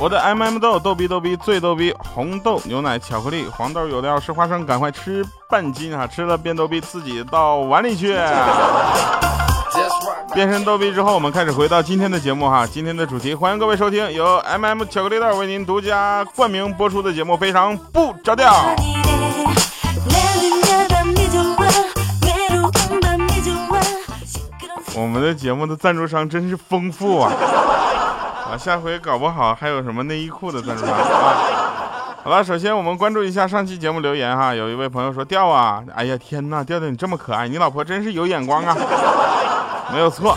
我的 M M 豆逗逼逗逼最逗逼，红豆牛奶巧克力黄豆有料是花生，赶快吃半斤啊！吃了变逗逼，自己到碗里去。变身逗逼之后，我们开始回到今天的节目哈。今天的主题，欢迎各位收听由 M M 巧克力豆为您独家冠名播出的节目，非常不着调。我们的节目的赞助商真是丰富啊！啊，下回搞不好还有什么内衣裤的赞助商啊！好了，首先我们关注一下上期节目留言哈，有一位朋友说调啊，哎呀天呐，调调你这么可爱，你老婆真是有眼光啊，没有错。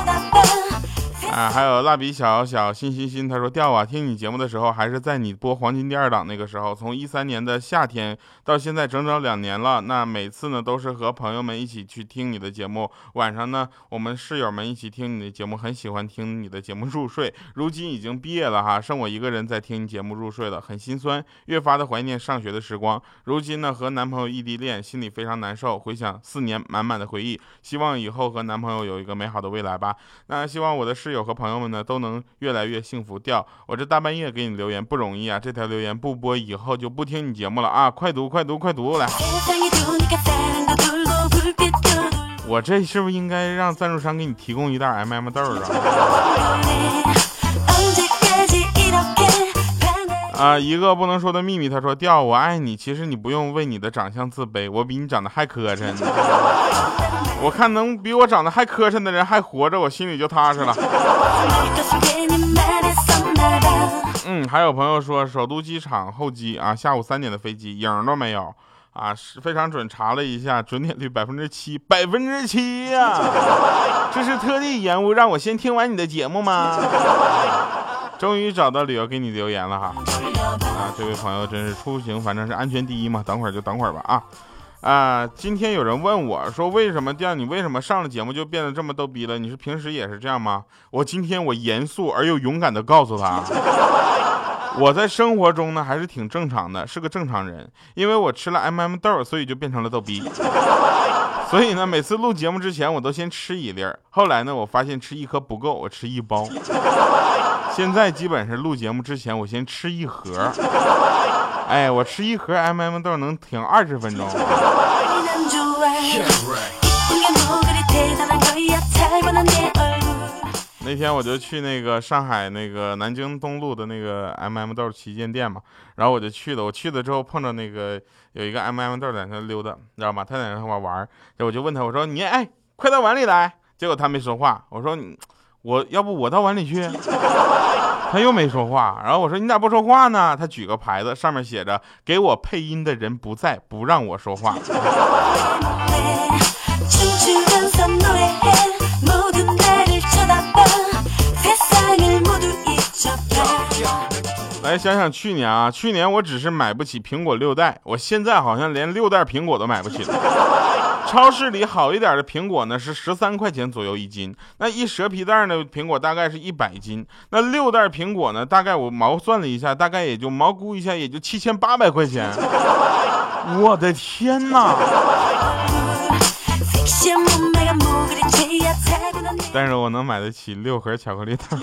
啊，还有蜡笔小小心心心，他说调啊，听你节目的时候还是在你播黄金第二档那个时候，从一三年的夏天到现在整整两年了。那每次呢都是和朋友们一起去听你的节目，晚上呢我们室友们一起听你的节目，很喜欢听你的节目入睡。如今已经毕业了哈，剩我一个人在听你节目入睡了，很心酸，越发的怀念上学的时光。如今呢和男朋友异地恋，心里非常难受，回想四年满满的回忆，希望以后和男朋友有一个美好的未来吧。那希望我的室友。和朋友们呢都能越来越幸福掉。我这大半夜给你留言不容易啊！这条留言不播以后就不听你节目了啊！快读快读快读来！我这是不是应该让赞助商给你提供一袋 M M 豆啊？啊，一个不能说的秘密。他说：“调，我爱你。其实你不用为你的长相自卑，我比你长得还磕碜。我看能比我长得还磕碜的人还活着，我心里就踏实了。”嗯，还有朋友说，首都机场候机啊，下午三点的飞机，影都没有啊，是非常准。查了一下，准点率百分之七，百分之七呀！这是特地延误让我先听完你的节目吗？终于找到理由给你留言了哈，啊，这位朋友真是出行反正是安全第一嘛，等会儿就等会儿吧啊，啊，今天有人问我说为什么这样，你为什么上了节目就变得这么逗逼了？你是平时也是这样吗？我今天我严肃而又勇敢的告诉他，我在生活中呢还是挺正常的，是个正常人，因为我吃了 M M 豆，所以就变成了逗逼。所以呢，每次录节目之前我都先吃一粒儿，后来呢，我发现吃一颗不够，我吃一包。现在基本是录节目之前，我先吃一盒。哎，我吃一盒 M M 豆能挺二十分钟。那天我就去那个上海那个南京东路的那个 M M 豆旗舰店嘛，然后我就去了。我去了之后碰到那个有一个 M M 豆在那溜达，你知道吗？他在那块玩，然后我就问他，我说你哎，快到碗里来。结果他没说话。我说。我要不我到碗里去，他又没说话。然后我说你咋不说话呢？他举个牌子，上面写着“给我配音的人不在，不让我说话”。想想去年啊，去年我只是买不起苹果六代，我现在好像连六袋苹果都买不起了。超市里好一点的苹果呢是十三块钱左右一斤，那一蛇皮袋的苹果大概是一百斤，那六袋苹果呢大概我毛算了一下，大概也就毛估一下也就七千八百块钱，我的天哪！但是我能买得起六盒巧克力糖。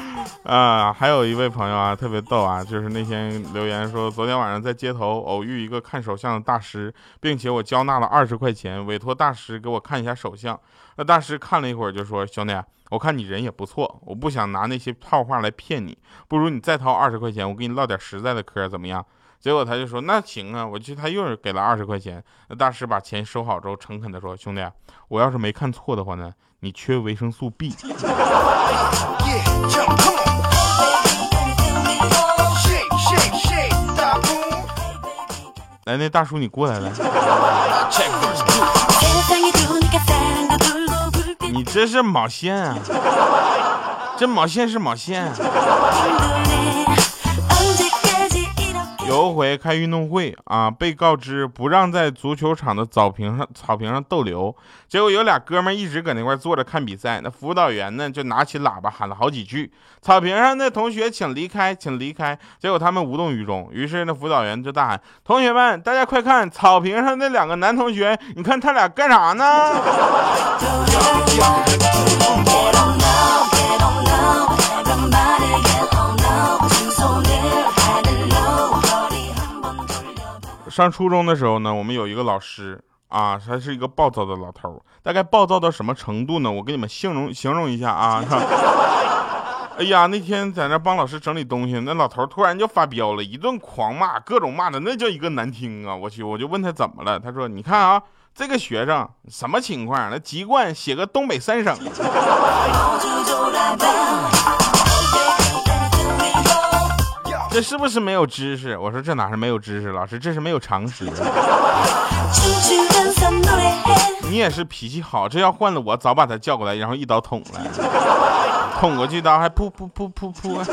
啊，还有一位朋友啊，特别逗啊，就是那天留言说，昨天晚上在街头偶遇一个看手相的大师，并且我交纳了二十块钱，委托大师给我看一下手相。那大师看了一会儿就说：“兄弟，我看你人也不错，我不想拿那些套话来骗你，不如你再掏二十块钱，我给你唠点实在的嗑，怎么样？”结果他就说：“那行啊。”我去，他又是给了二十块钱。那大师把钱收好之后，诚恳的说：“兄弟，我要是没看错的话呢，你缺维生素 B。”来，那大叔你过来来。你这是毛线啊？这毛线是毛线。有回开运动会啊，被告知不让在足球场的草坪上草坪上逗留，结果有俩哥们一直搁那块坐着看比赛，那辅导员呢就拿起喇叭喊了好几句：“草坪上的同学请离开，请离开。”结果他们无动于衷，于是那辅导员就大喊：“同学们，大家快看，草坪上那两个男同学，你看他俩干啥呢？” 上初中的时候呢，我们有一个老师啊，他是一个暴躁的老头大概暴躁到什么程度呢？我给你们形容形容一下啊。哎呀，那天在那帮老师整理东西，那老头突然就发飙了，一顿狂骂，各种骂的那叫一个难听啊！我去，我就问他怎么了，他说：“你看啊，这个学生什么情况？那籍贯写个东北三省。”这是不是没有知识？我说这哪是没有知识，老师这是没有常识。你也是脾气好，这要换了我早把他叫过来，然后一刀捅了，捅过去刀还噗噗噗噗噗。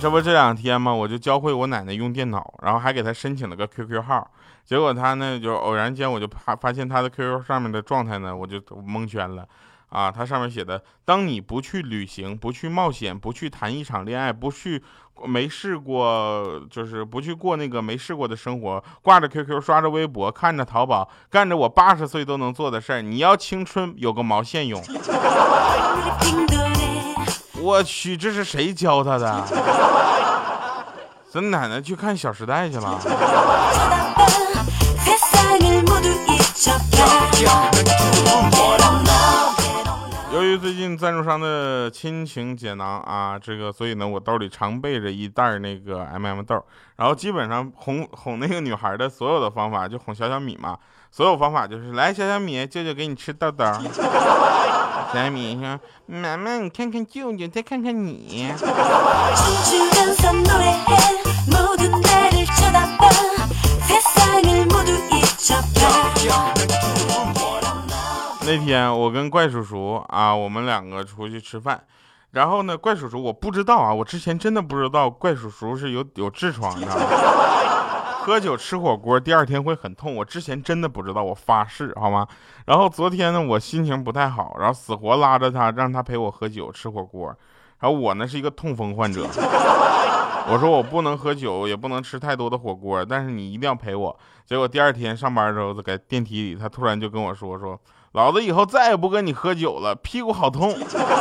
这不这两天嘛？我就教会我奶奶用电脑，然后还给她申请了个 QQ 号，结果她呢就偶然间我就发发现她的 QQ 上面的状态呢，我就蒙圈了。啊，它上面写的：当你不去旅行，不去冒险，不去谈一场恋爱，不去没试过，就是不去过那个没试过的生活，挂着 QQ，刷着微博，看着淘宝，干着我八十岁都能做的事儿，你要青春有个毛线用！我去，这是谁教他的？咱奶奶去看《小时代》去了。于最近赞助商的亲情解囊啊，这个所以呢，我兜里常备着一袋那个 M M 豆，然后基本上哄哄那个女孩的所有的方法，就哄小小米嘛，所有方法就是来小小米，舅舅给你吃豆豆。小小米说：“妈妈，你看看舅舅，再看看你。”那天我跟怪叔叔啊，我们两个出去吃饭，然后呢，怪叔叔我不知道啊，我之前真的不知道怪叔叔是有有痔疮的，喝酒吃火锅第二天会很痛，我之前真的不知道，我发誓好吗？然后昨天呢，我心情不太好，然后死活拉着他让他陪我喝酒吃火锅，然后我呢是一个痛风患者，我说我不能喝酒，也不能吃太多的火锅，但是你一定要陪我。结果第二天上班的时候在电梯里，他突然就跟我说说。老子以后再也不跟你喝酒了，屁股好痛。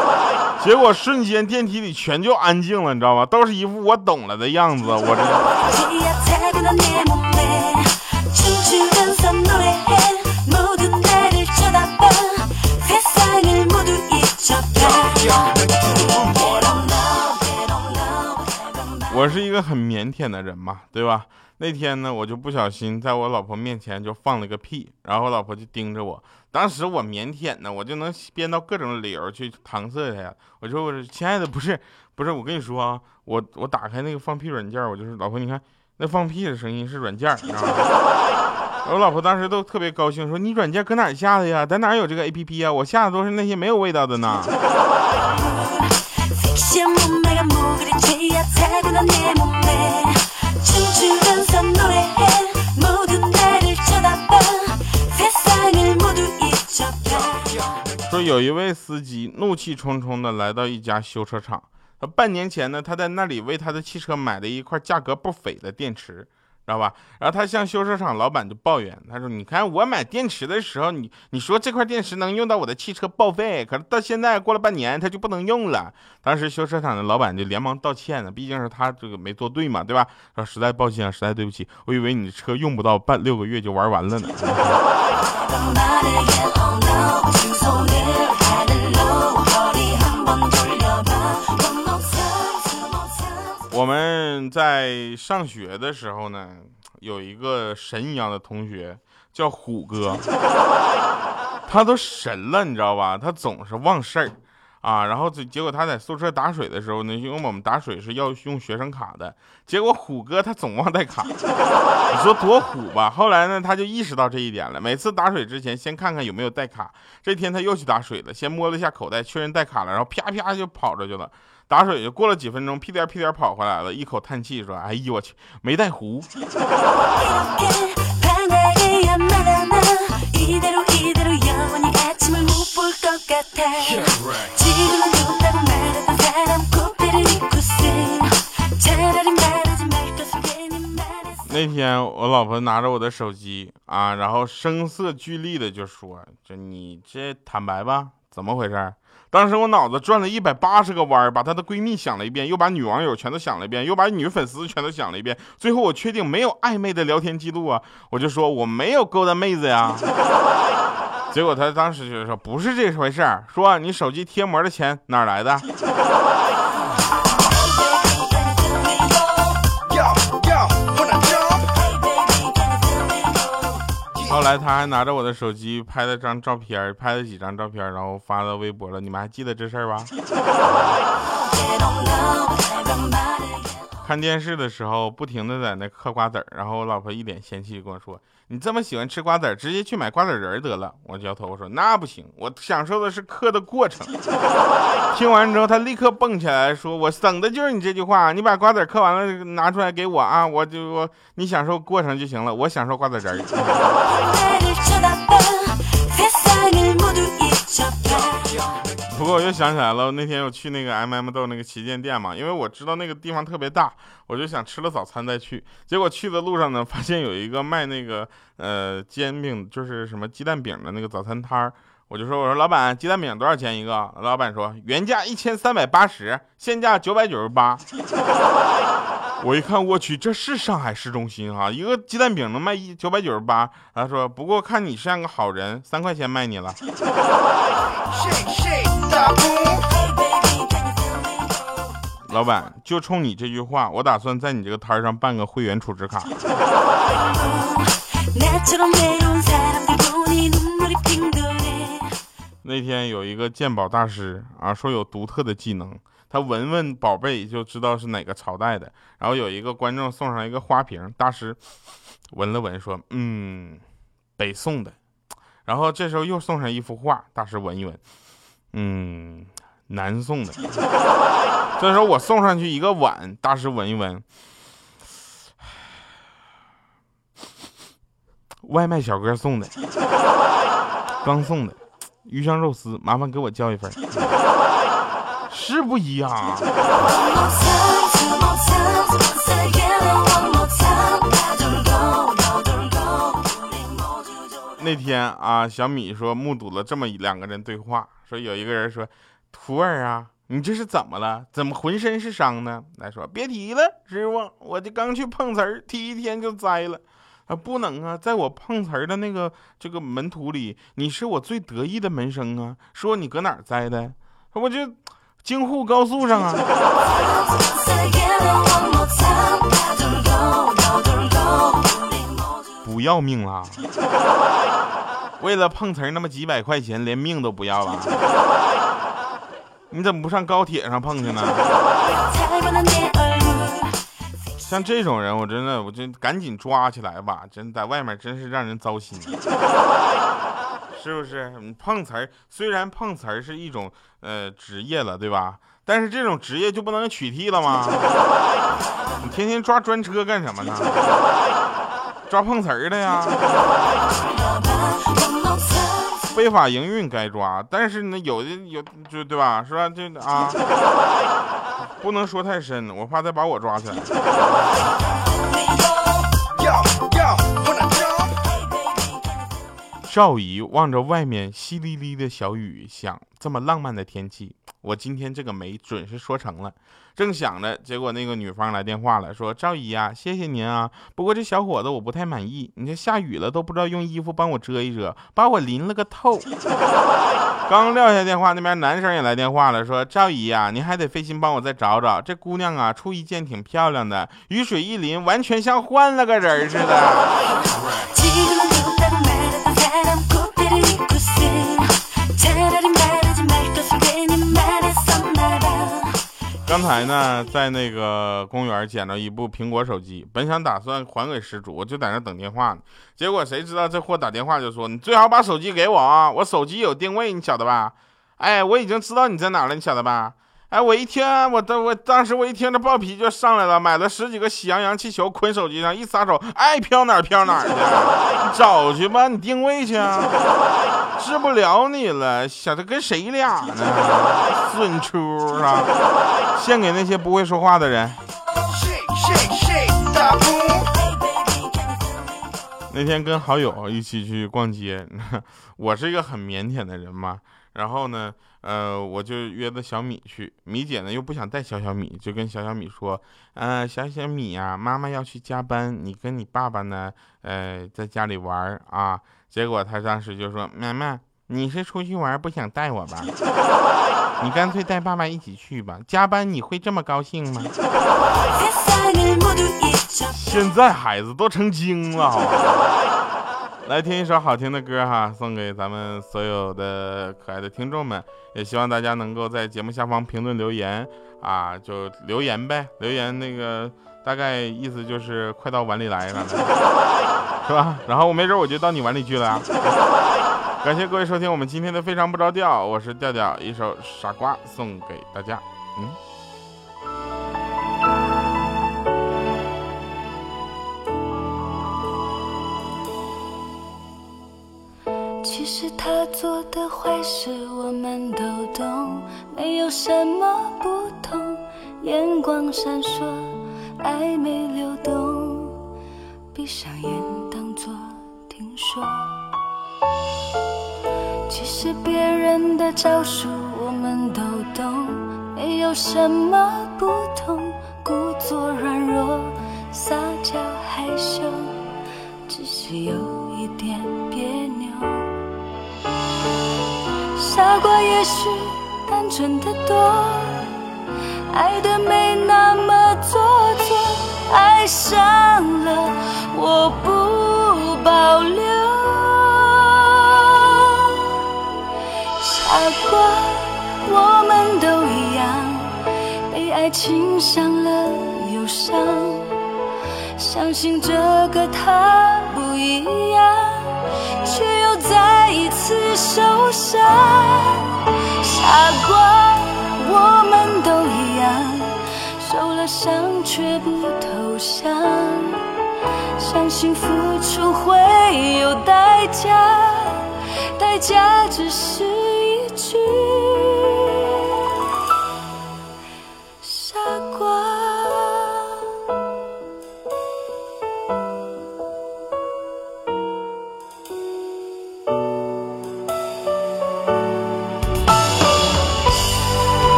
结果瞬间电梯里全就安静了，你知道吗？都是一副我懂了的样子。我这。我是一个很腼腆的人嘛，对吧？那天呢，我就不小心在我老婆面前就放了个屁，然后老婆就盯着我。当时我腼腆呢，我就能编到各种理由去搪塞她呀。我说：“我说，亲爱的，不是，不是，我跟你说啊，我我打开那个放屁软件，我就是老婆，你看那放屁的声音是软件，你知道吗？” 我老婆当时都特别高兴，说：“你软件搁哪下的呀？在哪有这个 A P P 啊？我下的都是那些没有味道的呢。”有一位司机怒气冲冲的来到一家修车厂，他半年前呢，他在那里为他的汽车买了一块价格不菲的电池。知道吧？然后他向修车厂老板就抱怨，他说：“你看我买电池的时候，你你说这块电池能用到我的汽车报废，可是到现在过了半年，它就不能用了。”当时修车厂的老板就连忙道歉了，毕竟是他这个没做对嘛，对吧？说实在抱歉啊，实在对不起，我以为你的车用不到半六个月就玩完了呢。我们在上学的时候呢，有一个神一样的同学叫虎哥，他都神了，你知道吧？他总是忘事儿，啊，然后结果他在宿舍打水的时候呢，因为我们打水是要用学生卡的，结果虎哥他总忘带卡，你说多虎吧？后来呢，他就意识到这一点了，每次打水之前先看看有没有带卡。这天他又去打水了，先摸了一下口袋，确认带卡了，然后啪啪就跑出去了。打水就过了几分钟，屁颠屁颠跑回来了，一口叹气说：“哎呦我去，没带壶。”那天我老婆拿着我的手机啊，然后声色俱厉的就说：“这你这坦白吧，怎么回事？”当时我脑子转了一百八十个弯，把她的闺蜜想了一遍，又把女网友全都想了一遍，又把女粉丝全都想了一遍，最后我确定没有暧昧的聊天记录啊，我就说我没有勾搭妹子呀。结果她当时就说不是这回事儿，说你手机贴膜的钱哪来的？他还拿着我的手机拍了张照片，拍了几张照片，然后发到微博了。你们还记得这事儿吧？看电视的时候，不停的在那嗑瓜子儿，然后我老婆一脸嫌弃跟我说：“你这么喜欢吃瓜子儿，直接去买瓜子仁得了。”我摇头我说：“那不行，我享受的是嗑的过程。”听完之后，他立刻蹦起来说：“我等的就是你这句话，你把瓜子嗑完了拿出来给我啊，我就我你享受过程就行了，我享受瓜子仁 过我又想起来了，那天我去那个 M M 豆那个旗舰店嘛，因为我知道那个地方特别大，我就想吃了早餐再去。结果去的路上呢，发现有一个卖那个呃煎饼，就是什么鸡蛋饼的那个早餐摊儿，我就说我说老板，鸡蛋饼多少钱一个？老板说原价一千三百八十，现价九百九十八。我一看，我去，这是上海市中心哈，一个鸡蛋饼能卖一九百九十八。他说不过看你像个好人，三块钱卖你了。老板，就冲你这句话，我打算在你这个摊上办个会员储值卡。那天有一个鉴宝大师啊，说有独特的技能，他闻闻宝贝就知道是哪个朝代的。然后有一个观众送上一个花瓶，大师闻了闻说：“嗯，北宋的。”然后这时候又送上一幅画，大师闻一闻，嗯，南宋的。这时候我送上去一个碗，大师闻一闻，外卖小哥送的，刚送的。鱼香肉丝，麻烦给我叫一份，是不一样。那天啊，小米说目睹了这么两个人对话，说有一个人说：“徒儿啊，你这是怎么了？怎么浑身是伤呢？”来说别提了，师傅，我这刚去碰瓷儿，第一天就栽了。啊，不能啊！在我碰瓷儿的那个这个门徒里，你是我最得意的门生啊。说你搁哪儿栽的？我就京沪高速上啊。不要命了？为了碰瓷儿那么几百块钱，连命都不要了？你怎么不上高铁上碰去呢？像这种人，我真的，我就赶紧抓起来吧！真在外面真是让人糟心，是不是？你碰瓷儿虽然碰瓷儿是一种呃职业了，对吧？但是这种职业就不能取缔了吗？你天天抓专车干什么呢？抓碰瓷儿的呀！非法营运该抓，但是呢，有的有就对吧？是吧？就啊。不能说太深，我怕再把我抓起来。赵姨望着外面淅沥沥的小雨，想：这么浪漫的天气，我今天这个媒准是说成了。正想着，结果那个女方来电话了，说：“赵姨呀，谢谢您啊，不过这小伙子我不太满意，你这下雨了都不知道用衣服帮我遮一遮，把我淋了个透。”刚撂下电话，那边男生也来电话了，说：“赵姨呀，你还得费心帮我再找找这姑娘啊，出一件挺漂亮的，雨水一淋，完全像换了个人似的。”刚才呢，在那个公园捡到一部苹果手机，本想打算还给失主，我就在那等电话呢。结果谁知道这货打电话就说：“你最好把手机给我啊，我手机有定位，你晓得吧？”哎，我已经知道你在哪了，你晓得吧？哎，我一听，我当我当时我一听，这暴脾气就上来了，买了十几个喜羊羊气球捆手机上，一撒手，爱飘哪飘哪去，你找去吧，你定位去啊，治不了你了，想着跟谁俩呢？损出啊！献给那些不会说话的人。那天跟好友一起去逛街，我是一个很腼腆的人嘛，然后呢。呃，我就约的小米去，米姐呢又不想带小小米，就跟小小米说，呃，小小米呀，妈妈要去加班，你跟你爸爸呢，呃，在家里玩啊。结果他当时就说，妈妈，你是出去玩不想带我吧？你干脆带爸爸一起去吧，加班你会这么高兴吗？现在孩子都成精了，好吧？来听一首好听的歌哈，送给咱们所有的可爱的听众们，也希望大家能够在节目下方评论留言啊，就留言呗，留言那个大概意思就是快到碗里来了，是吧？然后我没准我就到你碗里去了。感谢各位收听我们今天的非常不着调，我是调调，一首傻瓜送给大家，嗯。做的坏事，我们都懂，没有什么不同。眼光闪烁，暧昧流动，闭上眼当作听说。其实别人的招数我们都懂，没有什么不同。故作软弱，傻瓜也许单纯的多，爱的没那么做作，爱上了我不保留。傻瓜，我们都一样，被爱情伤了忧伤，相信这个他不一样。却又再一次受伤，傻瓜，我们都一样，受了伤却不投降，相信付出会有代价，代价只是一句。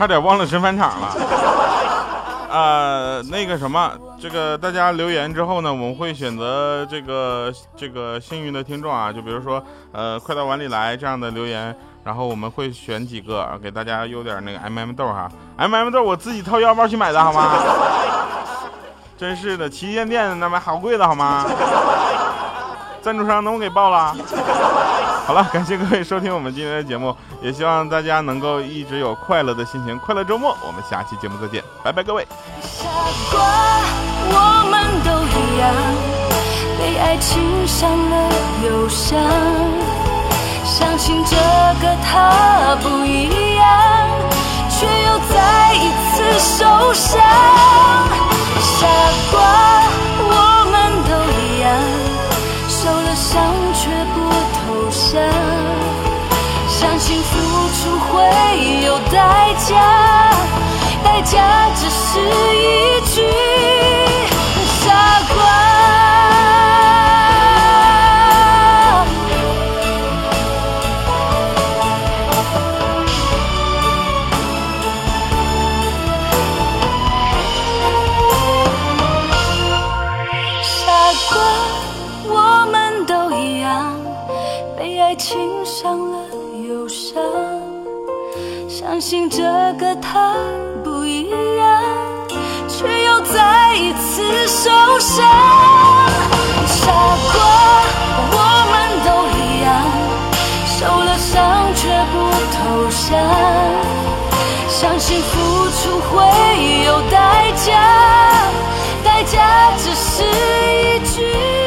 差点忘了神返场了，呃，那个什么，这个大家留言之后呢，我们会选择这个这个幸运的听众啊，就比如说，呃，快到碗里来这样的留言，然后我们会选几个给大家邮点那个 M M 豆哈，M M 豆我自己掏腰包去买的好吗？真是的，旗舰店那买好贵的好吗？赞助商能不给报了？好了，感谢各位收听我们今天的节目，也希望大家能够一直有快乐的心情，快乐周末。我们下期节目再见，拜拜，各位。傻瓜，我们都一样，被爱情伤了又伤，相信这个他不一样，却又再一次受伤。傻瓜，我们都一样，受了伤却。相信付出会有代价，代价只是一句傻瓜。付出会有代价，代价只是一句。